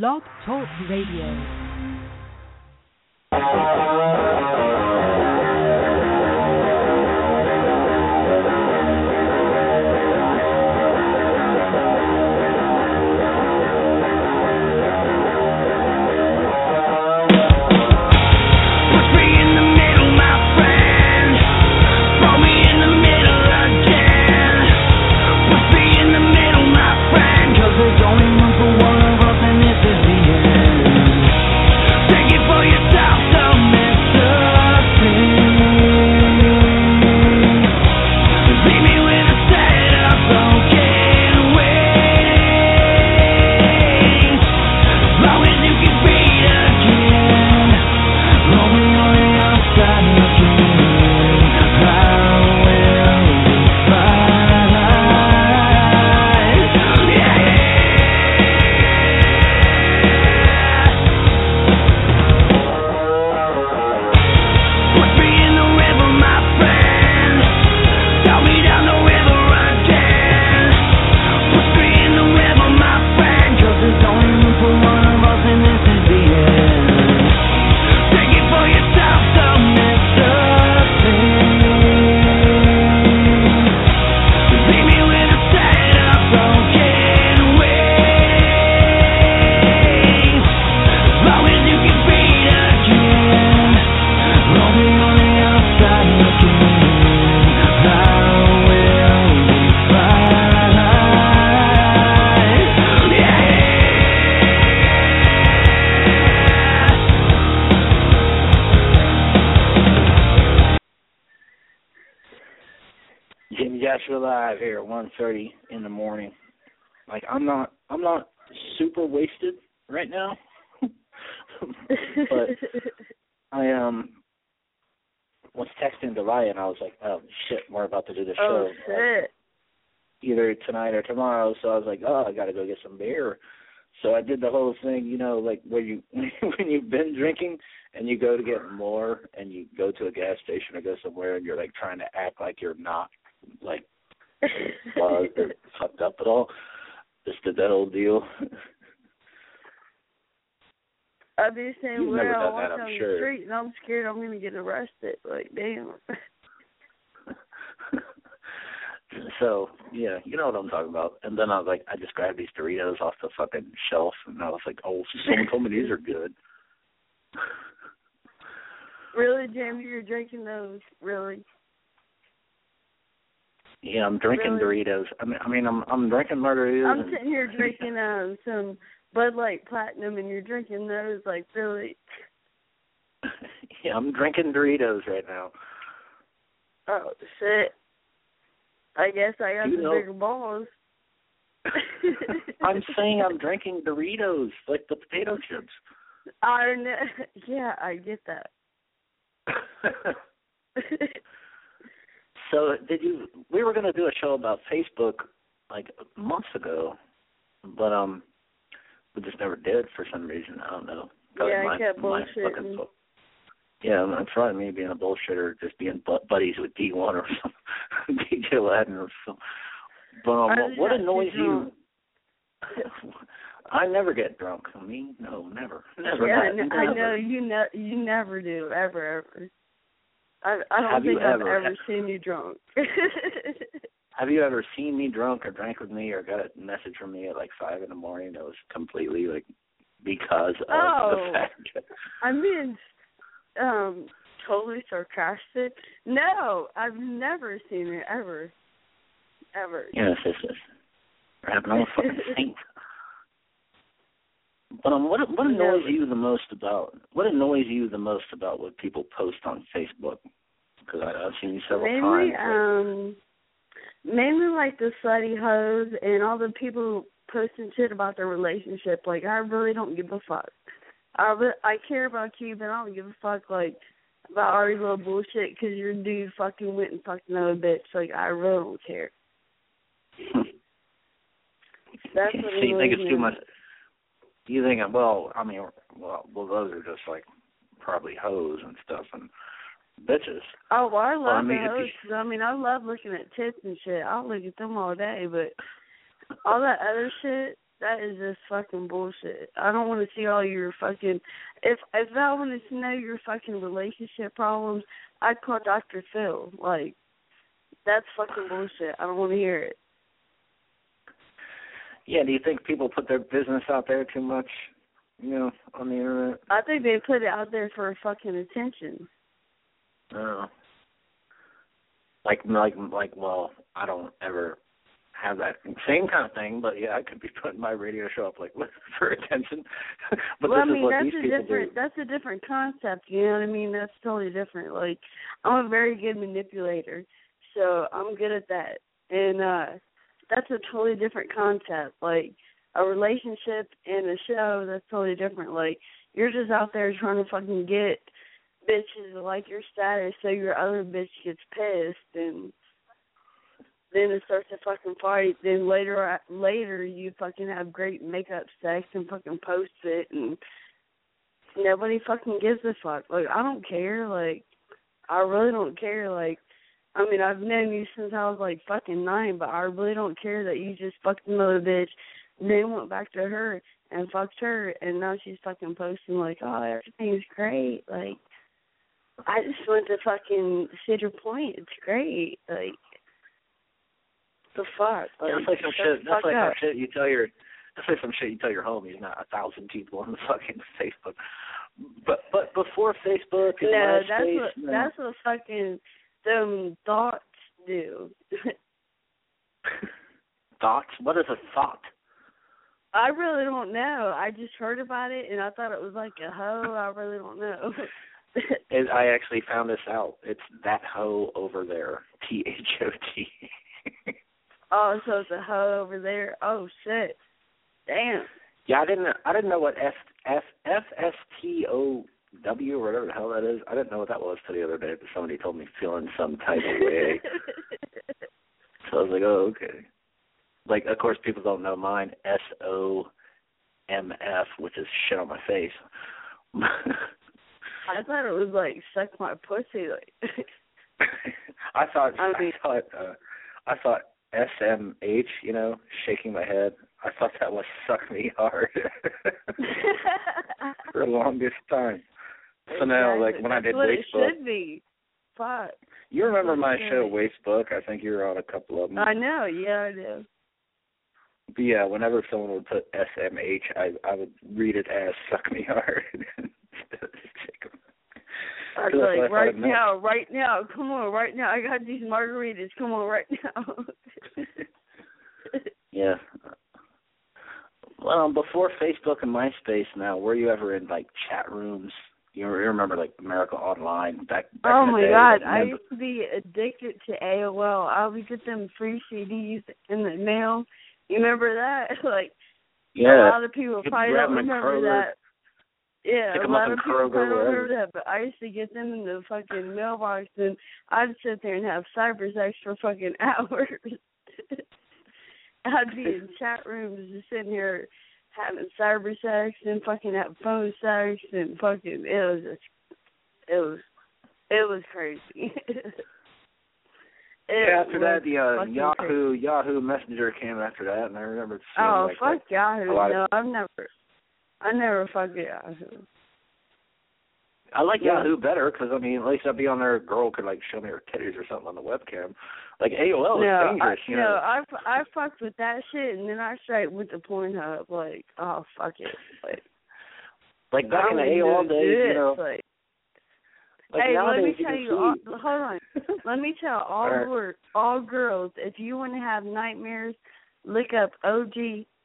Blog Talk Radio. Live here at one thirty in the morning. Like I'm not I'm not super wasted right now. but I um was texting Deliah and I was like, Oh shit, we're about to do the oh show like, shit. either tonight or tomorrow, so I was like, Oh, I gotta go get some beer. So I did the whole thing, you know, like where you when you've been drinking and you go to get more and you go to a gas station or go somewhere and you're like trying to act like you're not like buzzed or fucked up at all. Just did that old deal. I'd be saying You've where I walk that, I'm on sure. the street and I'm scared I'm gonna get arrested. Like damn. so yeah, you know what I'm talking about. And then I was like, I just grabbed these Doritos off the fucking shelf, and I was like, oh, someone told me these are good. really, Jayme, you're drinking those? Really? Yeah, I'm drinking Really? Doritos. I mean, I mean, I'm I'm drinking margaritas. I'm sitting here drinking um some Bud Light Platinum and you're drinking those like really yeah, I'm drinking Doritos right now. oh shit. I guess I got You know- bigger balls. I'm saying I'm drinking Doritos, like the potato chips. I know. Yeah, I get that. So did you? We were going to do a show about Facebook like months ago, but um, we just never did for some reason. I don't know. Probably Yeah, I my, kept my bullshitting. Yeah, it's probably me being a bullshitter, just being bu- buddies with D1 or some DJ Latin or some. But um, I what, annoys you? I never get drunk. Me, no, never, never. yeah, I I know you ne- you never do ever ever. I I don't Have you think I've ever- ever seen you drunk. Have you ever seen me drunk or drank with me or got a message from me at like five in the morning that was completely like because of Oh. the fact I mean, um totally sarcastic. No, I've never seen it ever, ever. yes, yes, yes. We're having all fucking saint. But um, what what annoys you the most about what annoys you the most about what people post on Facebook? Because I've seen you several mainly, times. um, mainly like the slutty hoes and all the people posting shit about their relationship. Like I really don't give a fuck. I re- I care about you, but I don't give a fuck like about all your little bullshit because your dude fucking went and fucked another bitch. Like I really don't care. That's what so you think it's too much? You think, I well, I mean, well, well, those are just like probably hoes and stuff and bitches. Oh, well, I love Well, I mean, hoes. 'cause, I mean, I love looking at tits and shit. I'll look at them all day, but all that other shit, that is just fucking bullshit. I don't want to see all your fucking. If if I wanted to know your fucking relationship problems, I'd call Doctor Phil. Like, that's fucking bullshit. I don't want to hear it. Yeah, do you think people put their business out there too much? You know, on the internet. I think they put it out there for fucking attention. Oh. Like like like well, I don't ever have that same kind of thing, but yeah, I could be putting my radio show up like for attention. but well, this I mean, is what that's these a people different do. that's a different concept. You know what I mean? That's totally different. Like, I'm a very good manipulator, so I'm good at that. And uh that's a totally different concept. Like a relationship and a show, that's totally different. Like you're just out there trying to fucking get bitches to like your status, so your other bitch gets pissed and then it starts to fucking fight. Then later, uh, later you fucking have great makeup sex and fucking post it, and nobody fucking gives a fuck. Like I don't care. Like I really don't care. Like I mean, I've known you since I was like fucking nine, but I really don't care that you just fucked another bitch, then went back to her and fucked her, and now she's fucking posting like, oh, everything's great. Like I just went to fucking Cedar Point. It's great. Like the fuck? Like, Yeah, that's like some shit. That's like up. some shit you tell your. That's like some shit you tell your homies, not a thousand people on the fucking Facebook. But but before Facebook and No, MySpace, that's what that's what fucking them thoughts do. thoughts. What is a thought? I really don't know. I just heard about it and I thought it was like a hoe. I really don't know. It, I actually found this out. It's that hoe over there. T H O T. oh, so it's a hoe over there. Oh shit. Damn. Yeah, I didn't. I didn't know what F F F S W or whatever the hell that is. I didn't know what that was till the other day. But somebody told me feeling some type of way. so I was like, oh okay. Like, of course, people don't know mine. S O M F, which is shit on my face. I thought it was like suck my pussy like I thought I I, thought uh, I thought S M H, you know, shaking my head. I thought that was suck me hard for the longest time. So now, like when I did what it Facebook, should be. Fuck. you remember my show Wastebook? I think you were on a couple of them. I know, yeah, I do. But yeah, whenever someone would put SMH, I I would read it as suck me hard. instead of shake 'em. I was like, right it now, right now, come on, right now. I got these margaritas. Come on, right now. Yeah. Well, before Facebook and MySpace, now were you ever in like chat rooms? You remember like America Online back? back oh in the my day, god, I used to be addicted to AOL. I would get them free CDs in the mail. You remember that? like yeah, a lot of people probably don't remember that. Yeah, Pick a lot of people Kroger, probably don't remember that, but I used to get them in the fucking mailbox and I'd sit there and have cyber sex for fucking hours. I'd be in chat rooms just sitting here having cyber sex and fucking have phone sex and fucking it was just it was it was crazy. It Yeah, after that, the uh, Yahoo Yahoo Messenger came after that, and I remember seeing Oh like, fuck like Yahoo! lot of- No, I've never, I never fucked Yahoo. I like Yeah. Yahoo better because I mean, at least I'd be on there. A girl could like show me her titties or something on the webcam. Like AOL is no, dangerous, I, you no. I I fucked with that shit, and then I straight went to Pornhub. Like, oh fuck it, like Like back in the AOL days, you know. Like, Like hey, let me tell you. All, hold on. let me tell all Alright. wor- all girls, if you want to have nightmares, look up OG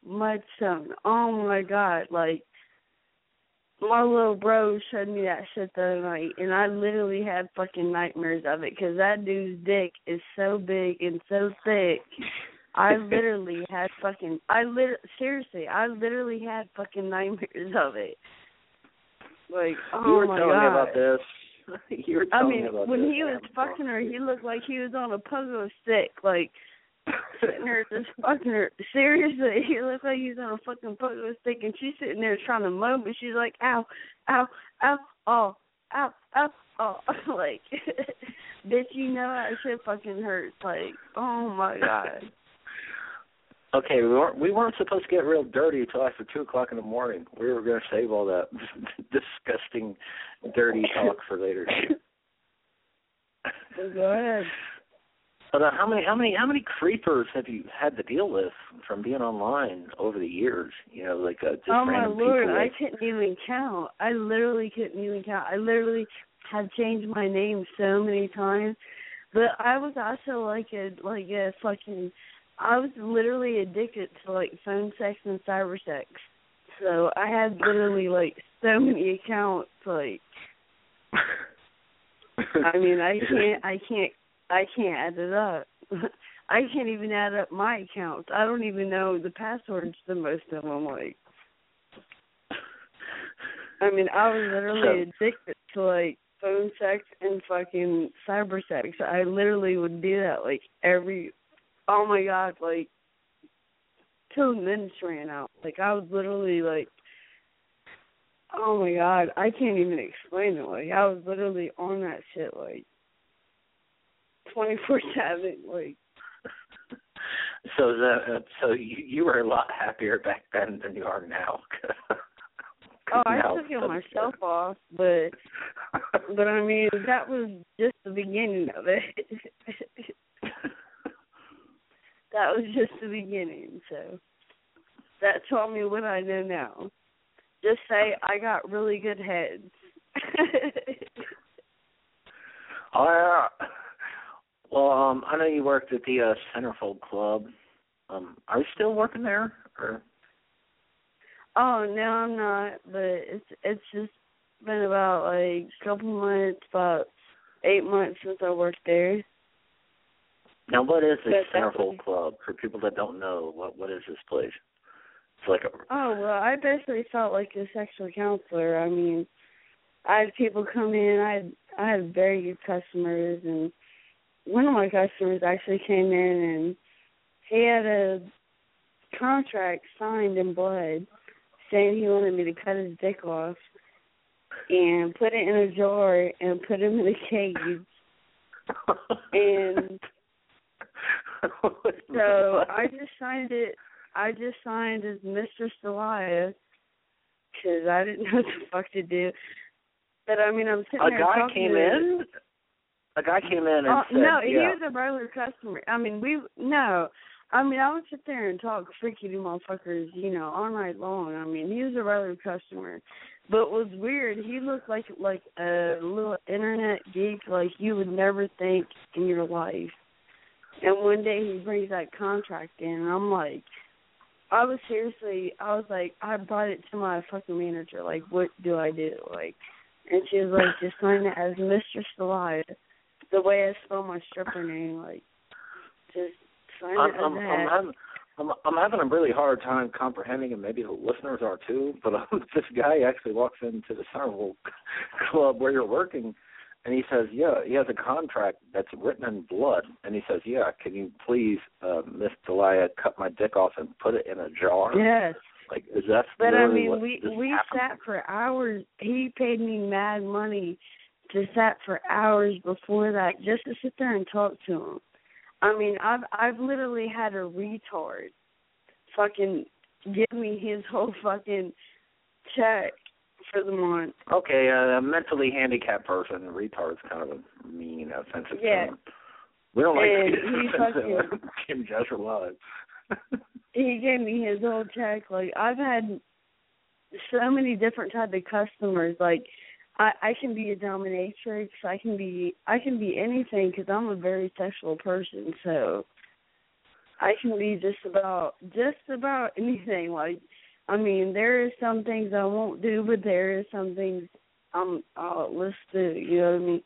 Mudbone. Oh my god, like my little bro showed me that shit the other night, and I literally had fucking nightmares of it because that dude's dick is so big and so thick. I literally had fucking. I lit seriously. I literally had fucking nightmares of it. Like, oh you were my telling god. me about this. you were I mean, me about when this. he was fucking her, he looked like he was on a pogo stick, like sitting there just fucking her. Seriously, he looked like he was on a fucking pogo stick, and she's sitting there trying to moan, but she's like, "Ow, ow, ow, oh, ow, ow, oh," like, bitch, you know that shit fucking hurts. Like, oh my god. Okay, we weren't we weren't supposed to get real dirty until after two o'clock in the morning. We were going to save all that disgusting, dirty talk for later. Go ahead. But uh, how many how many how many creepers have you had to deal with from being online over the years? You know, like uh, just oh my lord, people. I couldn't even count. I literally couldn't even count. I literally had changed my name so many times. But I was also like a like a fucking I was literally addicted to like phone sex and cyber sex. So I had literally like so many accounts like I mean I can't I can't I can't add it up. I can't even add up my accounts. I don't even know the passwords to most of them like I mean, I was literally addicted to like phone sex and fucking cyber sex. I literally would do that like every oh my god, like till minutes ran out. Like I was literally like oh my god, I can't even explain it. Like I was literally on that shit like twenty four seven, like so the uh, so you you were a lot happier back then than you are now. Oh, I Now it it's myself off, but but I mean that was just the beginning of it. that was just the beginning, so that taught me what I know now. Just say I got really good heads. Oh yeah. Well, um, I know you worked at the uh, Centerfold Club. Um, are you still working there? Or oh no, I'm not. But it's it's just been about like a couple months, about eight months since I worked there. now, what is But Centerfold Club? For people that don't know, what what is this place? It's like a Oh well, I basically felt like a sexual counselor. I mean, I had people come in. I had I had very good customers, and one of my customers actually came in and he had a contract signed in blood saying he wanted me to cut his dick off and put it in a jar and put him in a cage. And So I just signed it. I just signed as Mistress Deliah because I didn't know what the fuck to do. But I mean, I'm sitting a there guy came in. A guy came in and Oh, said, no, he was a regular customer. I mean, we no. I mean, I would sit there and talk freaky to motherfuckers, you know, all night long. I mean, he was a regular customer, but was weird. He looked like like a little internet geek, like you would never think in your life. And one day he brings that contract in, and I'm like, I was seriously, I was like, I brought it to my fucking manager, like, what do I do, like, and she was like, just sign it as Mistress Deliah, the way I spell my stripper name, like, just sign I'm, it I'm. I'm having I'm I'm having a really hard time comprehending, and maybe the listeners are too. But um, this guy actually walks into the Centerfold Club where you're working, and he says, "Yeah, he has a contract that's written in blood." And he says, "Yeah, can you please, uh, Miss Deliah, cut my dick off and put it in a jar?" Yes. Like, is that But I mean, we we happened? sat for hours. He paid me mad money to sat for hours before that just to sit there and talk to him. I mean, I've I've literally had a retard fucking give me his whole fucking check for the month. Okay, uh, a mentally handicapped person, a retard's kind of a mean, offensive Yeah. term. We don't like And offensive. fucking- Kim alive. He gave me his whole check. Like I've had so many different type of customers. Like I I can be a dominatrix. I can be I can be anything because I'm a very sexual person. So I can be just about just about anything. Like I mean, there is some things I won't do, but there is some things I'm I'll let's do. You know what I mean?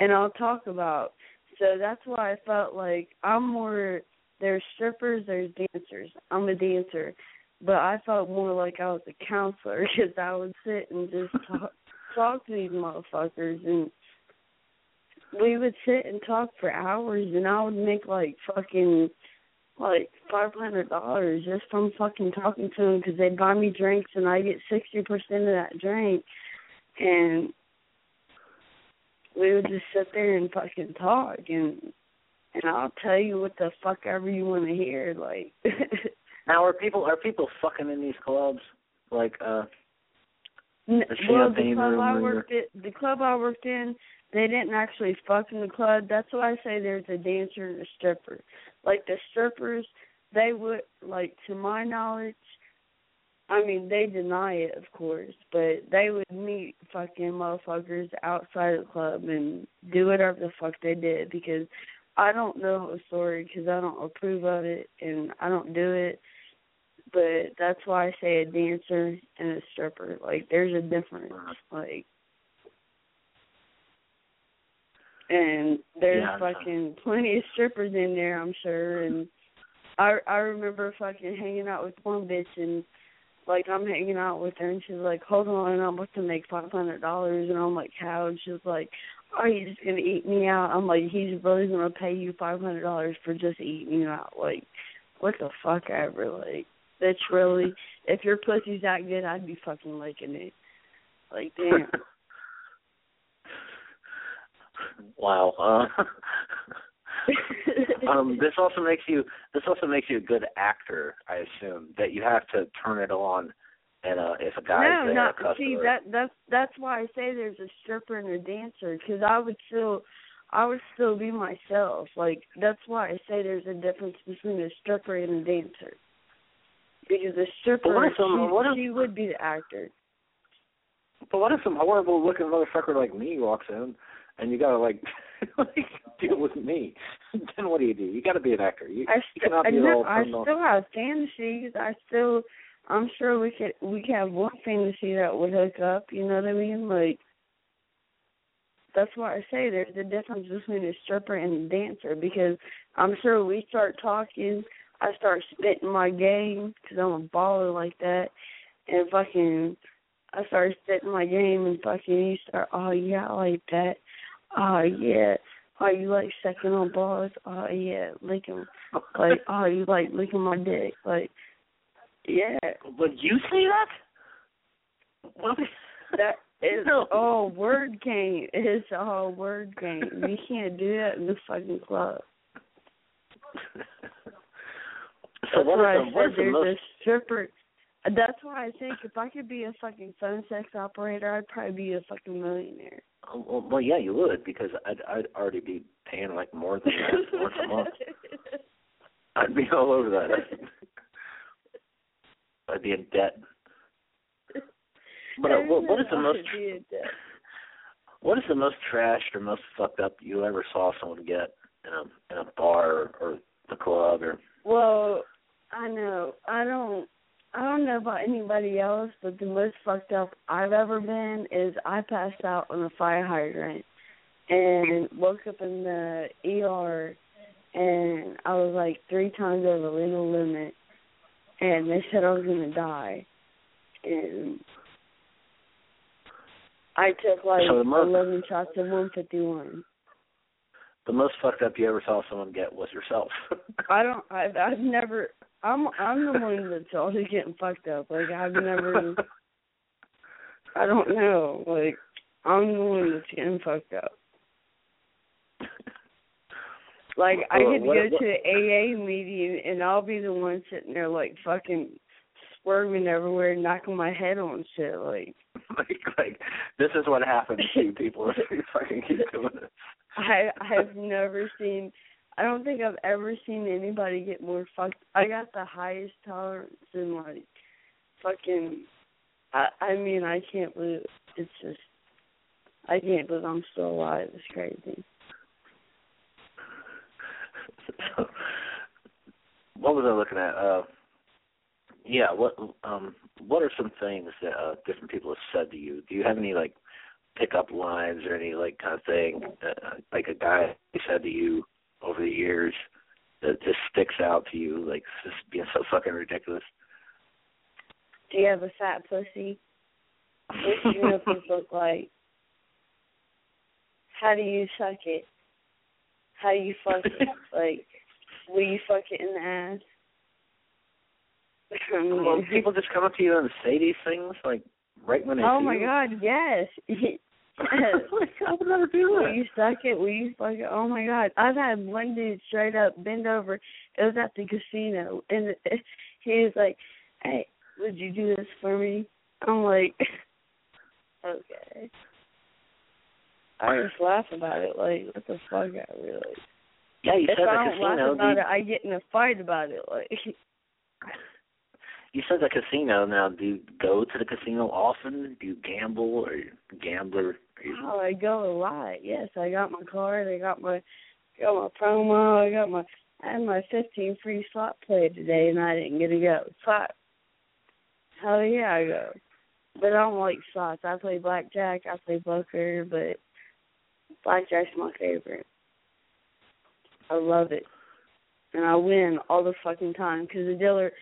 And I'll talk about. So that's why I felt like I'm more. There's strippers, there's dancers. I'm a dancer, but I felt more like I was a counselor because I would sit and just talk talk to these motherfuckers and we would sit and talk for hours and I would make like fucking like five hundred dollars just from fucking talking to them because they'd buy me drinks and I get sixty percent of that drink and we would just sit there and fucking talk and and I'll tell you what the fuck ever you want to hear like Now are people are people fucking in these clubs? Like uh N- The well, the club I worked at, the club I worked in, they didn't actually fuck in the club. That's why I say there's a dancer and a stripper. Like the strippers, they would like to my knowledge. I mean, they deny it, of course, but they would meet fucking motherfuckers outside the club and do whatever the fuck they did because I don't know the story because I don't approve of it and I don't do it but that's why I say a dancer and a stripper. Like there's a difference. Like and there's Yeah, fucking plenty of strippers in there, I'm sure. And I I remember fucking hanging out with one bitch and like I'm hanging out with her and she's like, Hold on, I'm about to make five hundred dollars and I'm like, How? And she's like, Are you just gonna eat me out? I'm like, He's really gonna pay you five hundred dollars for just eating you out. Like, what the fuck ever? Like, that's really if your pussy's that good, I'd be fucking liking it. Like, damn. wow. Uh, um, this also makes you this also makes you a good actor, I assume. That you have to turn it on, and uh, if a guy's no, there, not a see that that's that's why I say there's a stripper and a dancer because I would still I would still be myself. Like that's why I say there's a difference between a stripper and a dancer. Because a stripper, what if some- she, what if- she would be the actor. But what if some horrible looking motherfucker like me walks in, and you gotta like, like deal with me? then what do you do? You got to be an actor. You, I, you st- cannot I, be know, all I still have fantasies. I still, I'm sure we could we could have one fantasy that would hook up. You know what I mean? Like, that's why I say there's a difference between a stripper and a dancer because I'm sure we start talking. I start spitting my game because I'm a baller like that, and fucking, I start spitting my game and fucking you start, oh yeah, I like that, oh yeah, oh you like sucking on balls, oh yeah, licking, like oh you like licking my dick, like yeah, Would you say that? What? that is No. all word game. It's all word game. You can't do that in the fucking club. so what why the what is the most? stripper. That's why I think if I could be a fucking phone sex operator, I'd probably be a fucking millionaire. Oh, Well, well, yeah, you would because I'd I'd already be paying like more than that once a month. I'd be all over that. I'd be in debt. But uh, what, what is the most I'd be a dick. what is the most trashed or most fucked up you ever saw someone get in a in a bar or, or the club or Well, I know. I don't. I don't know about anybody else, but the most fucked up I've ever been is I passed out on a fire hydrant and woke up in the ER, and I was like three times over the legal limit, and they said I was gonna die, and I took like So eleven shots of one fifty one. The most fucked up you ever saw someone get was yourself. I don't. I've I've never. I'm I'm the one that's always getting fucked up. Like I've never. I don't know. Like I'm the one that's getting fucked up. Like I Well, get to what- go to an AA meeting and I'll be the one sitting there like fucking swerving everywhere, knocking my head on shit. Like like like this is what happens to people if you fucking keep doing it. I I've never seen. I don't think I've ever seen anybody get more fucked. I got the highest tolerance in like fucking. I I mean I can't believe it's just. I can't believe I'm still alive. It's crazy. so, what was I looking at? Uh, yeah, what um what are some things that uh, different people have said to you? Do you have any like pickup lines or any like kind of thing uh, like a guy said to you over the years that just sticks out to you like just being so fucking ridiculous? Do you have a fat pussy? What's your nipples look like? How do you suck it? How do you fuck it? Like, will you fuck it in the ass? Mean, Well, people just come up to you and say these things like right when they Oh my you. god, yes. yes. like, I would never do Will that. you suck it? Will you fuck it? Oh my god. I've had one dude straight up bend over. It was at the casino and he was like, "Hey, would you do this for me?" I'm like, "Okay." I just laugh about it. Like, what the fuck? I really. Yeah, you if said I don't laugh about do it, I get in a fight about it. Like, you said the casino. Now, do you go to the casino often? Do you gamble or gambler? Oh, I go a lot. Yes, I got my card. I got my got my promo. I got my I had my 15 free slot play today, and I didn't get to go. Slot. Hell yeah, I go. But I don't like slots. I play blackjack. I play poker, but blackjack's my favorite. I love it, and I win all the fucking time because the dealer,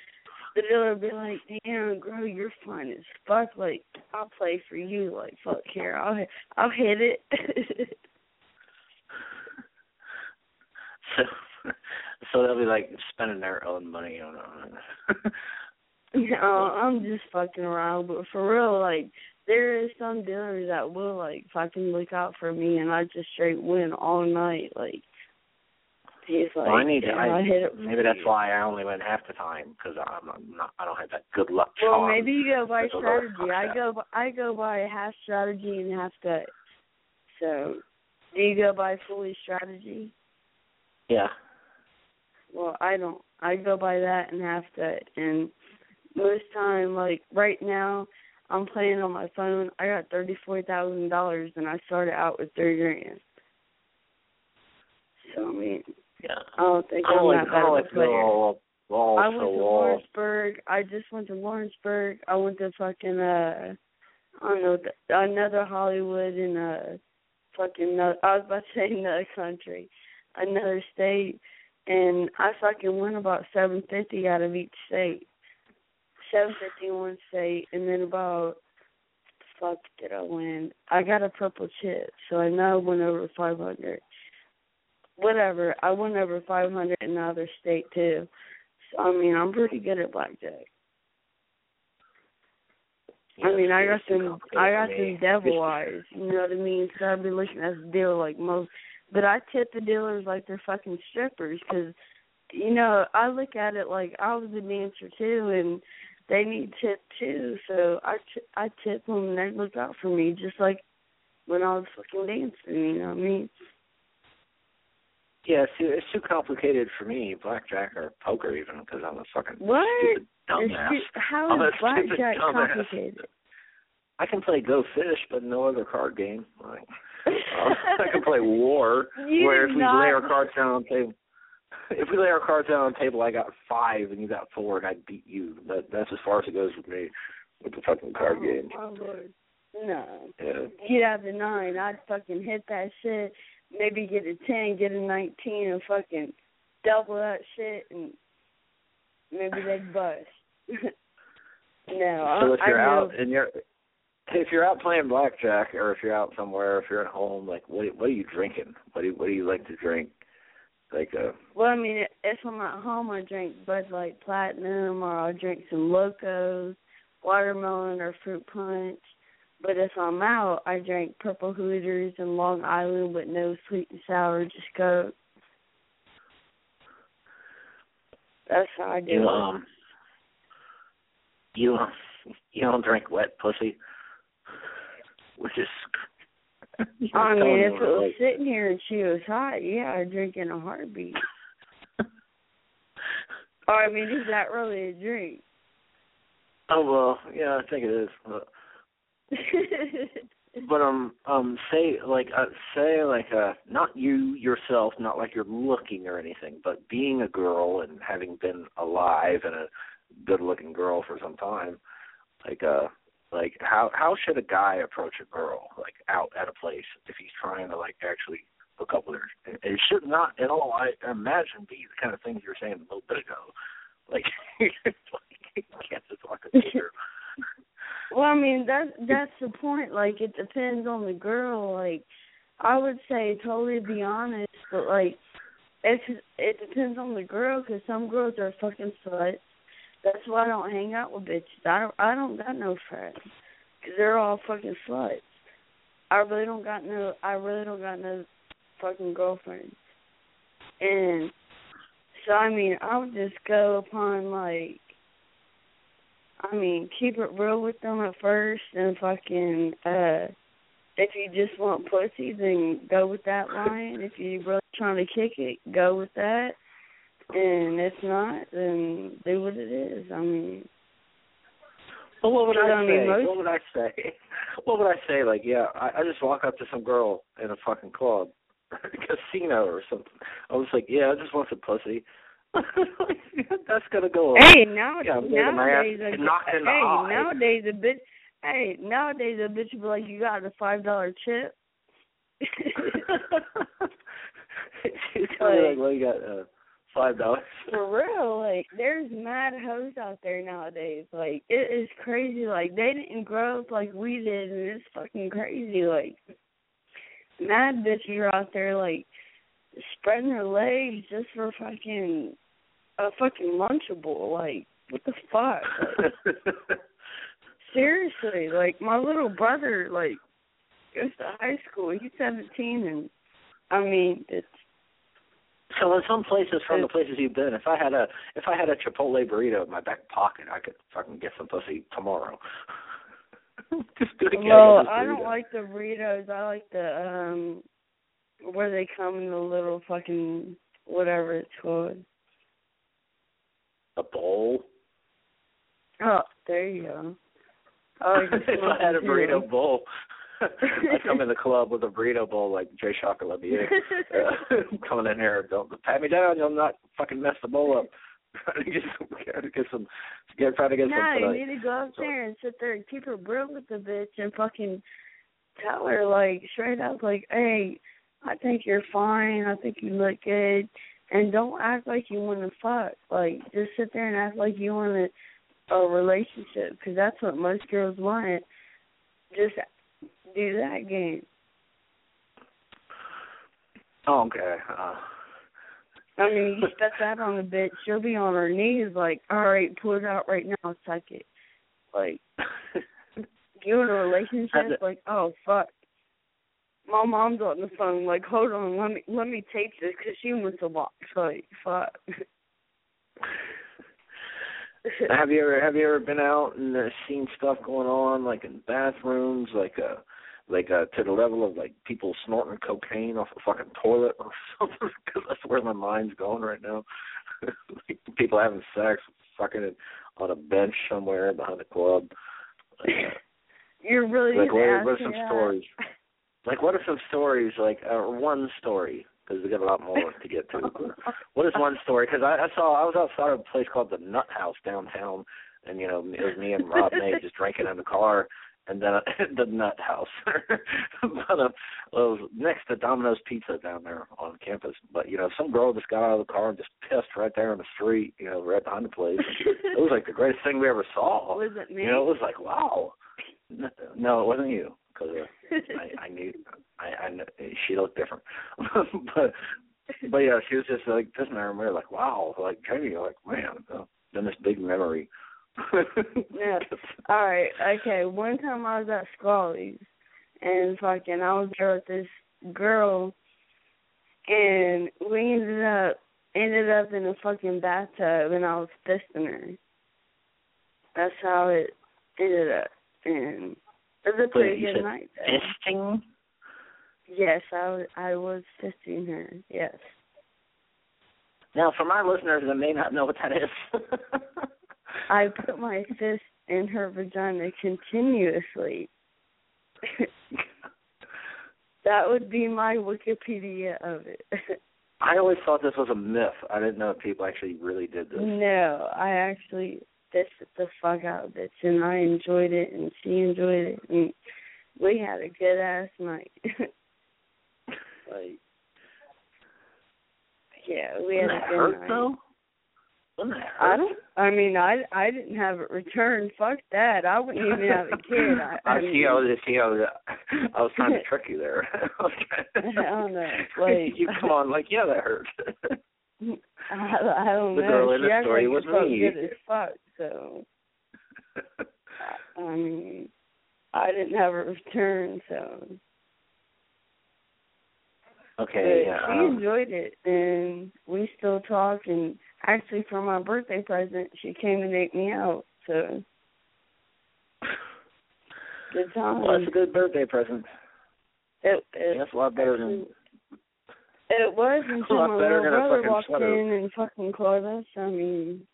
the dealer be like, "Damn, girl, you're fine as fuck. Like, I'll play for you. Like, fuck here, I'll hit- I'll hit it." so, so they'll be like spending their own money on. on No, I'm just fucking around, but for real, like there is some dealers that will like fucking look out for me, and I just straight win all night. Like he's like, well, I need to. I, I hit it. maybe that's why I only win half the time because I'm, I'm not. I don't have that good luck Well, maybe you go by That's a little strategy. I go, I go by half strategy and half gut. So, do you go by fully strategy? Yeah. Well, I don't. I go by that and half gut, and most time, like right now, I'm playing on my phone. I got thirty four thousand dollars, and I started out with three grand. So I mean, Yeah. I don't think I don't I'm that bad don't a like to go player. I went to. Lawrenceburg. I just went to Lawrenceburg. I went to fucking uh, I don't know th- another Hollywood in uh, fucking no, I was about to say another country, another state, and I fucking won about seven fifty out of each state. Seven fifty in one state, and then about fuck did I win? I got a purple chip, so I know I went over five hundred. Whatever, I went over five hundred in another state too. So I mean, I'm pretty good at blackjack. I mean, I got some, I got me. some devil eyes. You know what I mean? So I'd be looking at the dealer like most, but I tip the dealers like they're fucking strippers because, you know, I look at it like I was a dancer too, and they need tip too. So I, t- I tip them and they look out for me just like when I was fucking dancing. You know what I mean? Yeah, it's too, it's too complicated for me, blackjack or poker even, because I'm a fucking What? stupid dumbass. How I'm is blackjack complicated? I can play Go Fish, but no other card game. Like, uh, I can play War, You where if we not- lay our cards down on the table, if we lay our cards down on the table, I got five and you got four, and I beat you. That that's as far as it goes with me with the fucking card oh, game. My lord. No. Yeah. get out the nine, I'd fucking hit that shit. Maybe get a ten, get a nineteen, and fucking double that shit, and maybe they'd bust. no, So if you're I out and you're if you're out playing blackjack or if you're out somewhere, if you're at home, like what what are you drinking? What do you, what do you like to drink? Like uh Well, I mean, if I'm at home, I drink Bud Light Platinum, or I'll drink some Lokos, watermelon, or fruit punch. But if I'm out, I drink Purple Hooters and Long Island, with no sweet and sour, just Coke. That's how I do you it. um you you don't drink wet pussy, which is. I mean, if it was like- sitting here and she was hot, yeah, I'd drink in a heartbeat. or I mean, is that really a drink? Oh well, yeah, I think it is. But, but um um say like uh, say like uh not you yourself, not like you're looking or anything, but being a girl and having been alive and a good looking girl for some time, like uh like how how should a guy approach a girl like out at a place if he's trying to like actually hook up with her? It it should not at all I imagine be the kind of things you were saying a little bit ago. Like, you can't just walk up to her. Well, I mean, that that's the point. Like, it depends on the girl. Like, I would say totally be honest, but like, it it depends on the girl because some girls are fucking sluts. That's why I don't hang out with bitches. I don't I don't got no friends because they're all fucking sluts. I really don't got no. I really don't got no fucking girlfriends. And so I mean, I would just go upon like I mean, keep it real with them at first, and fucking. uh If you just want pussy, then go with that line. If you're really trying to kick it, go with that. And if not, then do what it is. I mean, Well, what would I I say? most- What would I say? What would I say? Like, yeah, I, I just walk up to some girl in a fucking club, casino or something. I was like, yeah, I just want some pussy. That's gonna go. hey, now Yeah, I'm getting my ass nowadays, a, knocked in the hey, eye. nowadays a bitch. Hey, nowadays a bitch be like, you got a five dollar chip. She's gonna be like, well, you got uh, five dollars. For real, like there's mad hoes out there nowadays. Like it is crazy. Like they didn't grow up like we did, and it's fucking crazy. Like mad bitches are out there like spreading their legs just for fucking a fucking lunchable. Like what the fuck? Like, seriously, like my little brother like goes to high school. He's seventeen, and I mean it's So in some places, from the places you've been, if I had a if I had a Chipotle burrito in my back pocket, I could fucking get some pussy tomorrow. Just do it again. Well, I don't like the burritos. I like the um where they come in the little fucking whatever it's called. a bowl. Oh, there you go. Oh, if I had a burrito bowl, I'd come in the club with a burrito bowl like Jay Shocker Levier. uh, coming in here, don't pat me down. You'll not fucking mess the bowl up. Trying to get some, trying to get some, get trying to get no, some you tonight. need to go up there and sit there and keep her real with the bitch and fucking tell her like straight up like, hey, I think you're fine. I think you look good. And don't act like you want to fuck. Like, just sit there and act like you want a, a relationship because that's what most girls want. Just do that game. Oh, okay. Uh, I mean, you step that on a bitch, she'll be on her knees like, all right, pull it out right now, suck it. Like, you in a relationship, like, oh fuck. My mom's on the phone, like, hold on, let me let me tape this because she wants to watch. Like, fuck. have you ever have you ever been out and uh, seen stuff going on like in bathrooms, like uh like uh to the level of like people snorting cocaine off a fucking toilet or something? Because that's where my mind's going right now. like people having sex, fucking it on a bench somewhere behind a club. Like, uh, You're really like gonna are- ask what are some stories? Like what are some stories? Like uh, one story because we got a lot more to get to. What is one story? Because I, I saw I was outside of a place called the Nut House downtown, and you know it was me and Rob May just drinking in the car, and then uh, the Nut House, but uh, it was next to Domino's Pizza down there on campus. But you know some girl just got out of the car and just pissed right there on the street, you know, right behind the place. it was like the greatest thing we ever saw. Was it me? You know, it was like wow. No, it wasn't you because I, I knew I, I kn- she looked different, but but yeah, she was just like this and I remember like wow, like Jayme, like man, uh, then this big memory. Yeah. All right, okay. One time I was at Scully's and fucking I was there with this girl and we ended up ended up in a fucking bathtub and I was fisting her. That's how it ended up. And it was a pretty good night though. Fisting. Yes, I was I was fisting her, yes. Now, for my listeners that may not know what that is, I put my fist in her vagina continuously. that would be my Wikipedia of it. I always thought this was a myth. I didn't know if people actually really did this. no, I actually fisted the fuck out of it, and I enjoyed it, and she enjoyed it, and we had a good ass night. like, yeah, we had a good hurt night. though? Wouldn't that hurt? I don't. I mean, I I didn't have it returned. Fuck that. I wouldn't even have a kid. I, I I see. I mean, was, see, I was, I was trying to trick you there. I I don't know, like- you come on, like yeah, that hurt. I, I don't The know. girl in she the story was me. good as fuck. So I, mean, I didn't have a return, So okay, but yeah. she Um, enjoyed it, and we still talk. And actually, for my birthday present, she came and ate me out. So Good time. Well, that's a good birthday present. it, it, That's a lot better than. It was until my little brother walked sweater. in and fucking called us. I mean,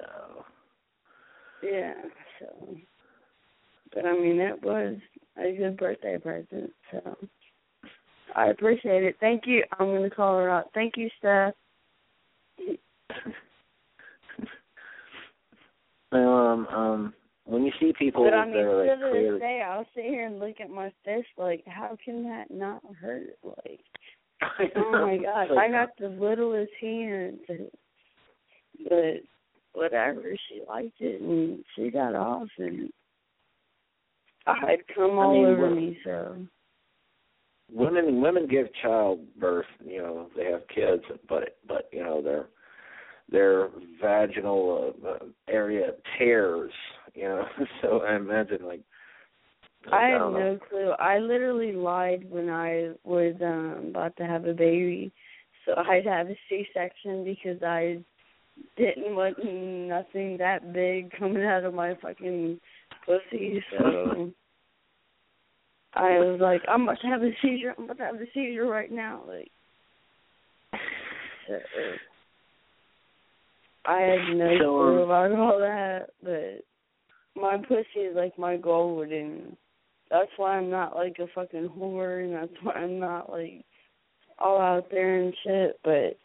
Oh. yeah. So, but I mean, that was a good birthday present. So, I appreciate it. Thank you. I'm gonna call her out. Thank you, Steph. well, um, um, when you see people But I that mean, are to like this clearly, day, I'll sit here and look at my fist like, how can that not hurt? Like, oh my god, like, I got the littlest hands, but whatever. She liked it and she got off, and I had come I all mean, over me. So women women give childbirth you know they have kids but but you know their their vaginal uh, area tears you know so i imagine like I don't know. no clue. I literally lied when I was um about to have a baby, so I'd have a C-section because I didn't want nothing that big coming out of my fucking pussy. So I was like, I'm about to have a seizure. I'm about to have a seizure right now. Like, so, I had no So, um, clue about all that, but my pussy is like my gold, and that's why I'm not like a fucking whore, and that's why I'm not like all out there and shit. But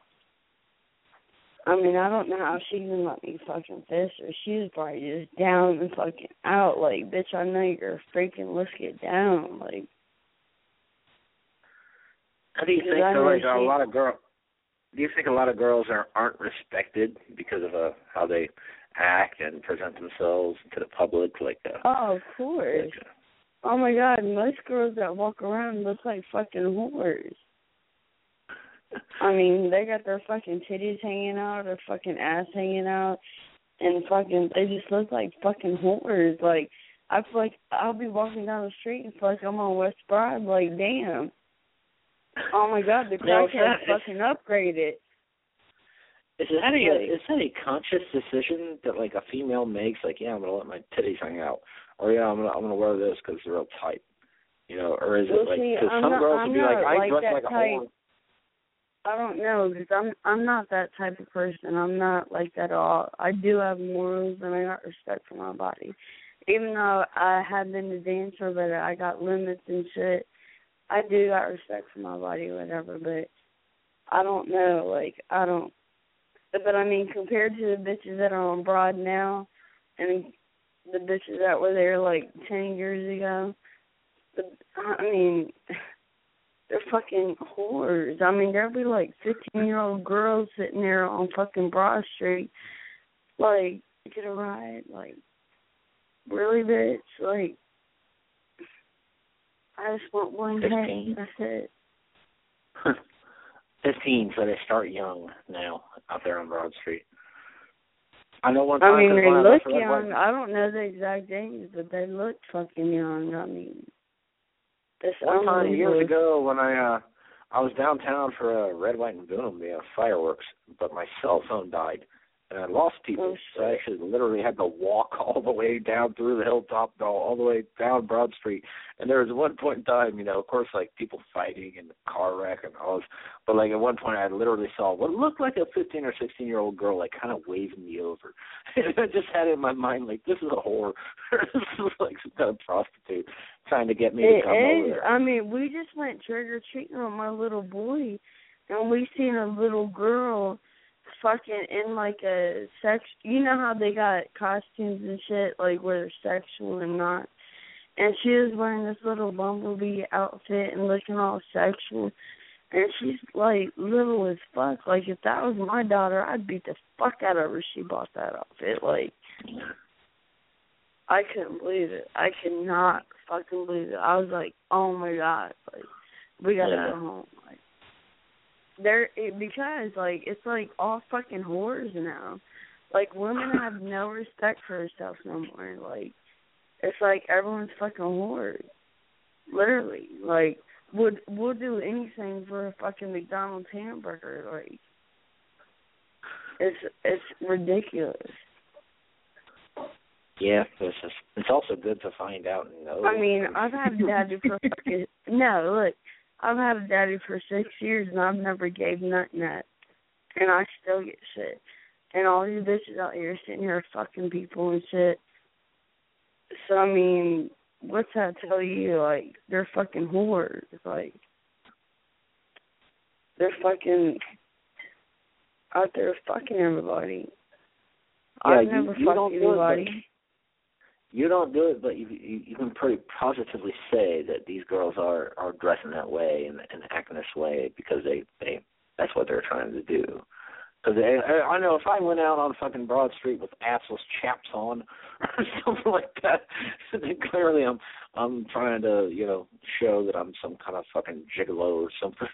I mean, I don't know how she even let me fucking fist her. She was probably just down and fucking out. Like, bitch, I know you're freaking. Let's get down. Like, how do you think so, like a lot of girl do you think a lot of girls are aren't respected because of uh how they act and present themselves to the public like uh oh, of course. like, uh, Oh my god, most girls that walk around look like fucking whores. I mean, they got their fucking titties hanging out, their fucking ass hanging out, and fucking they just look like fucking whores. Like I feel like I'll be walking down the street and feel like I'm on West Broad. Like damn. Oh my god, the is crackhead fucking upgraded. Is that a Like- is that a conscious decision that like a female makes? Like, yeah, I'm gonna let my titties hang out, or yeah, I'm gonna I'm gonna wear this because they're real tight, you know? Or is Well, it like because some not- girls I'm will be like, I like dress like a whore. I don't know because I'm I'm not that type of person. I'm not like that at all. I do have morals and I got respect for my body. Even though I have been a dancer, but I got limits and shit. I do got respect for my body, whatever. But I don't know, like I don't. But I mean, compared to the bitches that are on Broad now, and the bitches that were there like ten years ago, the, I mean, they're fucking whores. I mean, there'll be like fifteen year old girls sitting there on fucking Broad Street, like get a ride, like really, bitch, like. I just want one day. Fifteen. That's it. Fifteen, so they start young now out there on Broad Street. I know one I mean, they look young. I don't know the exact age, but they look fucking young. I mean, it's One time years ago when I uh I was downtown for a Red, White, and Boom, the uh, fireworks, but my cell phone died, and I lost people. Oh, so I actually literally had to walk all the way down through the hilltop, all, all the way down Broad Street. And there was one point in time, you know, of course, like people fighting and car wreck and all this. But like at one point, I literally saw what looked like a 15 or 16 year old girl, like kind of waving me over. And I just had it in my mind, like this is a whore. this is like some kind of prostitute trying to get me to It come over there. I mean, we just went trick or treating with my little boy, and we seen a little girl fucking in like a sex. You know how they got costumes and shit, like where they're sexual and not. And she was wearing this little bumblebee outfit and looking all sexual. And she's like little as fuck. Like if that was my daughter, I'd beat the fuck out of her. She bought that outfit. Like I couldn't believe it. I could not fucking believe it. I was like, oh my god, like we gotta Yeah. go home. Like there, it, because like it's like all fucking whores now. Like women have no respect for herself no more. Like it's like everyone's fucking whores. Literally, like would we'll do anything for a fucking McDonald's hamburger. Like it's it's ridiculous. Yeah, it's just, it's also good to find out and know. I mean, I've had daddy for fucking no, look, I've had a daddy for six years and I've never gave nothing that, and I still get shit. And all these bitches out here sitting here fucking people and shit. So I mean, what's that tell you? Like they're fucking whores. Like they're fucking out there fucking everybody. Yeah, I've you- never you fucked don't do it, anybody. You don't do it, but you you, you can pretty positively say that these girls are are dressing that way and, and acting this way because they they that's what they're trying to do. Because I, I know if I went out on fucking Broad Street with assless chaps on or something like that, then clearly I'm I'm trying to you know show that I'm some kind of fucking gigolo or something.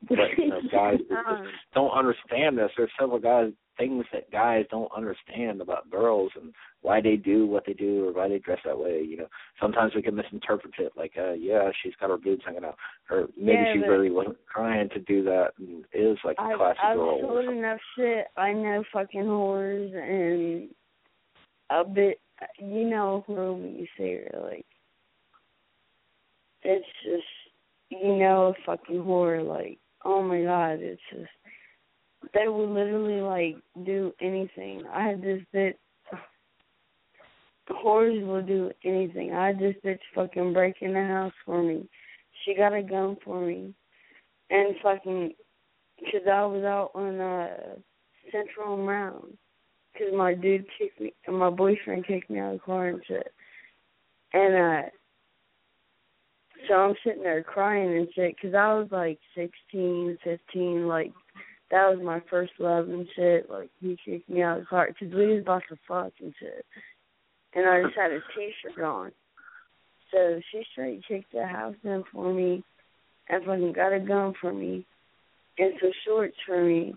but you know, guys just don't understand this. There's several guys things that guys don't understand about girls and why they do what they do or why they dress that way. You know, sometimes we can misinterpret it like, uh, yeah, she's got her boobs hanging out, or maybe Yeah, she really wasn't trying to do that and is like a I've, classy I've girl. or told enough shit. I know fucking whores and a bit. You know who you see her. Like it's just you know a fucking whore. Like oh my god, it's just they will literally like do anything. I had this bitch. Whores will do anything. I had this bitch fucking break in the house for me. She got a gun for me, and fucking because I was out on uh Central Round because my dude kicked me, and my boyfriend kicked me out of the car and shit. And uh, so I'm sitting there crying and shit because I was like sixteen, fifteen, like that was my first love and shit. Like he kicked me out of the car because we was about to fuck and shit, and I just had a t-shirt on. So she straight kicked the house in for me, and fucking got a gun for me, and some shorts for me,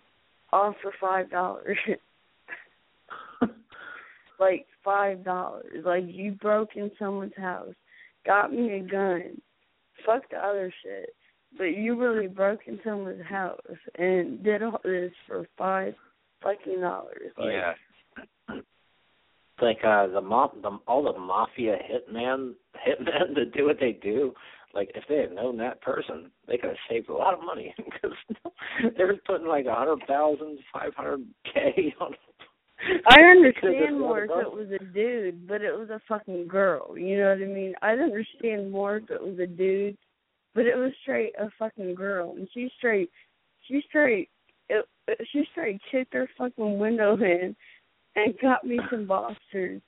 all for five dollars. like five dollars. Like you broke in someone's house, got me a gun, fuck the other shit, but you really broke into someone's house and did all this for five fucking dollars. Like, yeah. It's like uh the mob the all the mafia hitman hitmen that do what they do like if they had known that person they could have saved a lot of money because they're putting like a hundred thousand five hundred k on I understand more if it was a dude, but it was a fucking girl. You know what I mean? I'd understand more if it was a dude, but it was straight a fucking girl, and she straight, she straight, it, she straight kicked her fucking window in, and got me some boxers.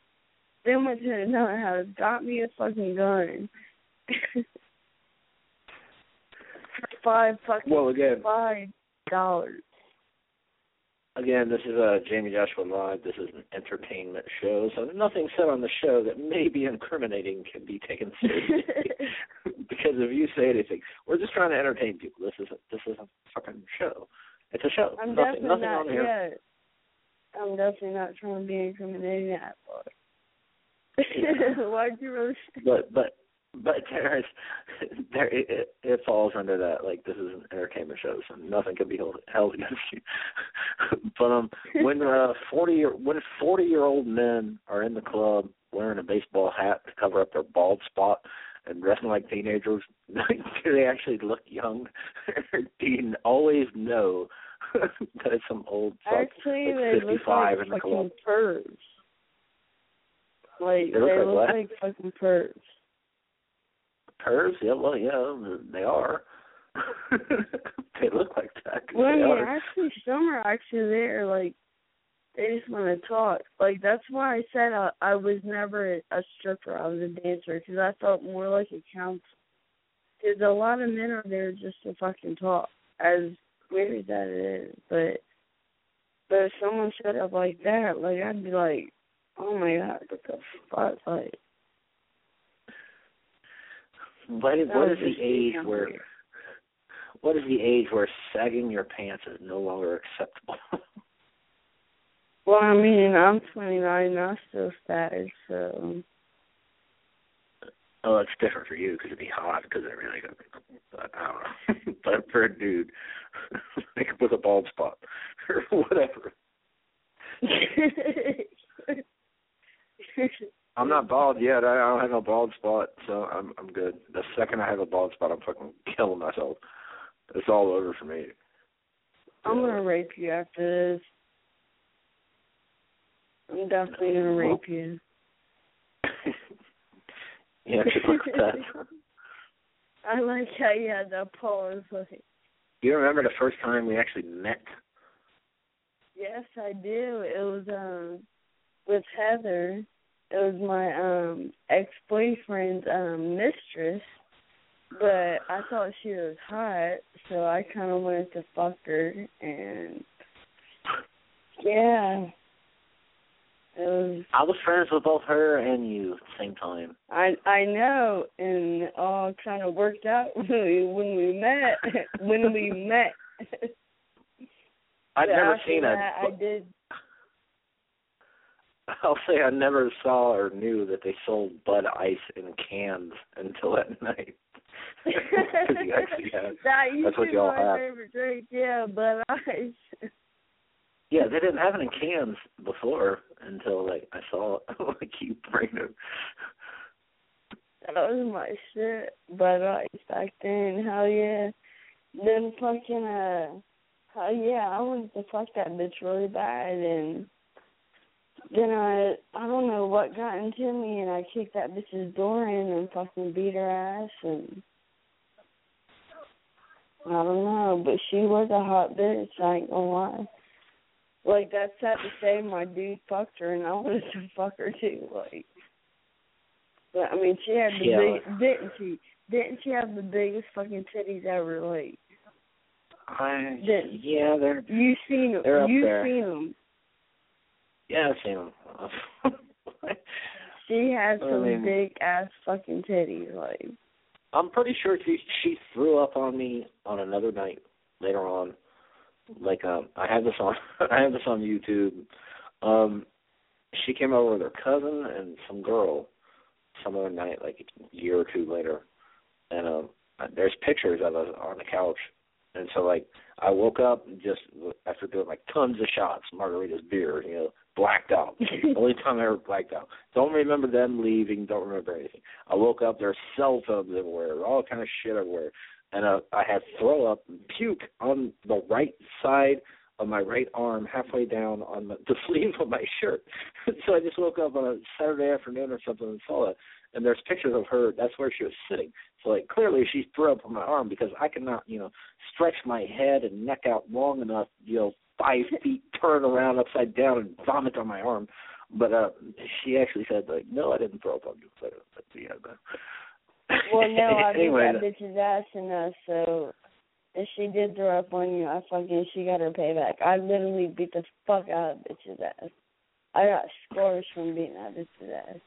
Then went to another house, got me a fucking gun. For five fucking well again five dollars. Again, this is uh, Jayme Joshua Live. This is an entertainment show, so nothing said on the show that may be incriminating can be taken seriously. because if you say anything, we're just trying to entertain people. This is a, this is a fucking show. It's a show. I'm nothing, definitely nothing not. on here. Yeah, I'm definitely not trying to be incriminating that far. Why'd you really? But but but there's there it, it, falls under that like this is an entertainment show, so nothing can be held, held against you. but um, when uh forty year when forty year old men are in the club wearing a baseball hat to cover up their bald spot and dressing like teenagers, do they actually look young? do you always know that it's some old fuck Actually, like they look like in the club? fucking pervs. Like They look like look like fucking pervs. Pervs? Yeah, well, yeah, they are. they look like that. Well, mean, are. actually, some are actually there. Like they just want to talk. Like that's why I said I, I was never a stripper. I was a dancer because I felt more like a counselor. Because a lot of men are there just to fucking talk, as weird as that it is. But but if someone showed up like that, like I'd be like, oh my god, what the fuck? Like What is, what is the age where what is the age where sagging your pants is no longer acceptable? Well, I mean, I'm 29 and I'm still status, so oh, it's different for you because it'd be hot because it really. But I don't know. but for a dude, like with a bald spot or whatever. I'm not bald yet. I I don't have no bald spot, so I'm I'm good. The second I have a bald spot, I'm fucking killing myself. It's all over for me. I'm gonna rape you after this. I'm definitely gonna rape you. yeah, luck with that. I like how you had that pause. Like, Do you remember the first time we actually met? yes, I do. It was um with Heather. It was my um ex boyfriend's um mistress, but I thought she was hot, so I kind of wanted to fuck her, and yeah, it was. I was friends with both her and you at the same time. I I know, and it all kind of worked out when we when we met when we met. I'd But never seen that, a. I did. I'll say I never saw or knew that they sold Bud Ice in cans until that night. 'Cause you actually had. that used that's what be y'all my have. favorite drink. Yeah, but I. Yeah, they didn't have it in cans before until like I saw it. like you bring it. That was my shit. But uh, back then, hell yeah. Then fucking uh, hell yeah, I wanted to fuck that bitch really bad, and then I I don't know what got into me, and I kicked that bitch's door in and fucking beat her ass, and I don't know, but she was a hot bitch. I ain't gonna lie. Like that's sad to say, my dude fucked her, and I wanted to fuck her too. Like, but I mean, she had the Yeah. big, didn't she? Didn't she have the biggest fucking titties ever? Like, I Didn't- yeah, they're you seen them? They're up you there. seen them? Yeah, I've seen them. She had I some mean- big ass fucking titties. Like, I'm pretty sure she she threw up on me on another night later on. Like um I have this on I have this on YouTube. Um she came over with her cousin and some girl some other night, like a year or two later. And um there's pictures of us on the couch. And so like I woke up just after doing like tons of shots, margaritas, beer, you know, blacked out. Only time I ever blacked out. Don't remember them leaving. Don't remember anything. I woke up. There's cell phones everywhere. All kind of shit everywhere. And uh, I had throw up, and puke on the right side of my right arm, halfway down on the, the sleeve of my shirt. so I just woke up on a Saturday afternoon or something and saw it. And there's pictures of her. That's where she was sitting. So like clearly she threw up on my arm because I cannot, you know, stretch my head and neck out long enough, you know, five feet, turn around upside down and vomit on my arm. But uh she actually said like, no, I didn't throw up on you. But, but yeah, but well, no, I beat anyway, that bitch's ass and uh, so if she did throw up on you, I fucking she got her payback. I literally beat the fuck out of bitch's ass. I got scores from beating that bitch's ass.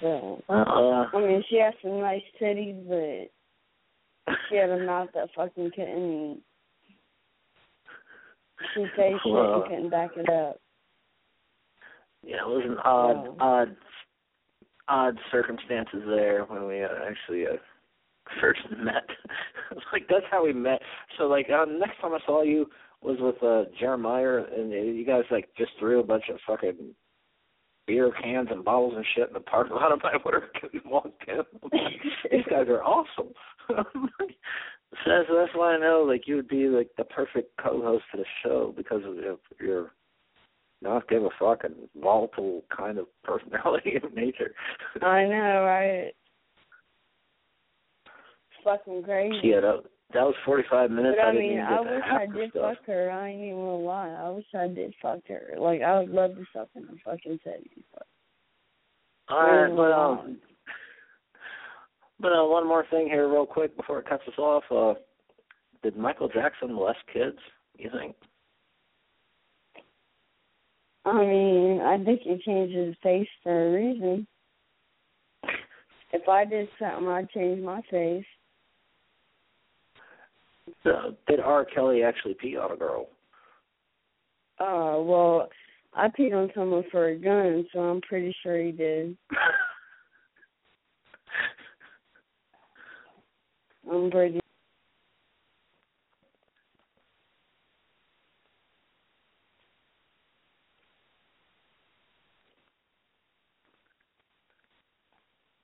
So uh, I mean, she has some nice titties, but she had a mouth that fucking couldn't. Shit Well. and couldn't back it up. yeah, it was an odd, odd, odd circumstances there when we uh, actually uh, first met. like that's how we met. So like uh, next time I saw you was with uh Jeremiah, and uh, you guys like just threw a bunch of fucking beer cans and bottles and shit in the parking lot of my work and walked in. Like, These guys are awesome. So that's, that's why I know like you would be like the perfect co-host to the show because of your- your not give a fuck and volatile kind of personality and nature. I know, right? It's fucking crazy. yeah, that, that was 45 minutes. But I didn't mean, I wish I did stuff. fuck her. I ain't even gonna lie. I wish I did fuck her. Like I would love to suck in the fucking titties. But All right, but um, but uh, one more thing here, real quick, before it cuts us off. Uh, did Michael Jackson molest kids? You think? I mean, I think he changed his face for a reason. If I did something, I'd change my face. Uh, did R. Kelly actually pee on a girl? Uh, well, I peed on someone for a gun, so I'm pretty sure he did. I'm pretty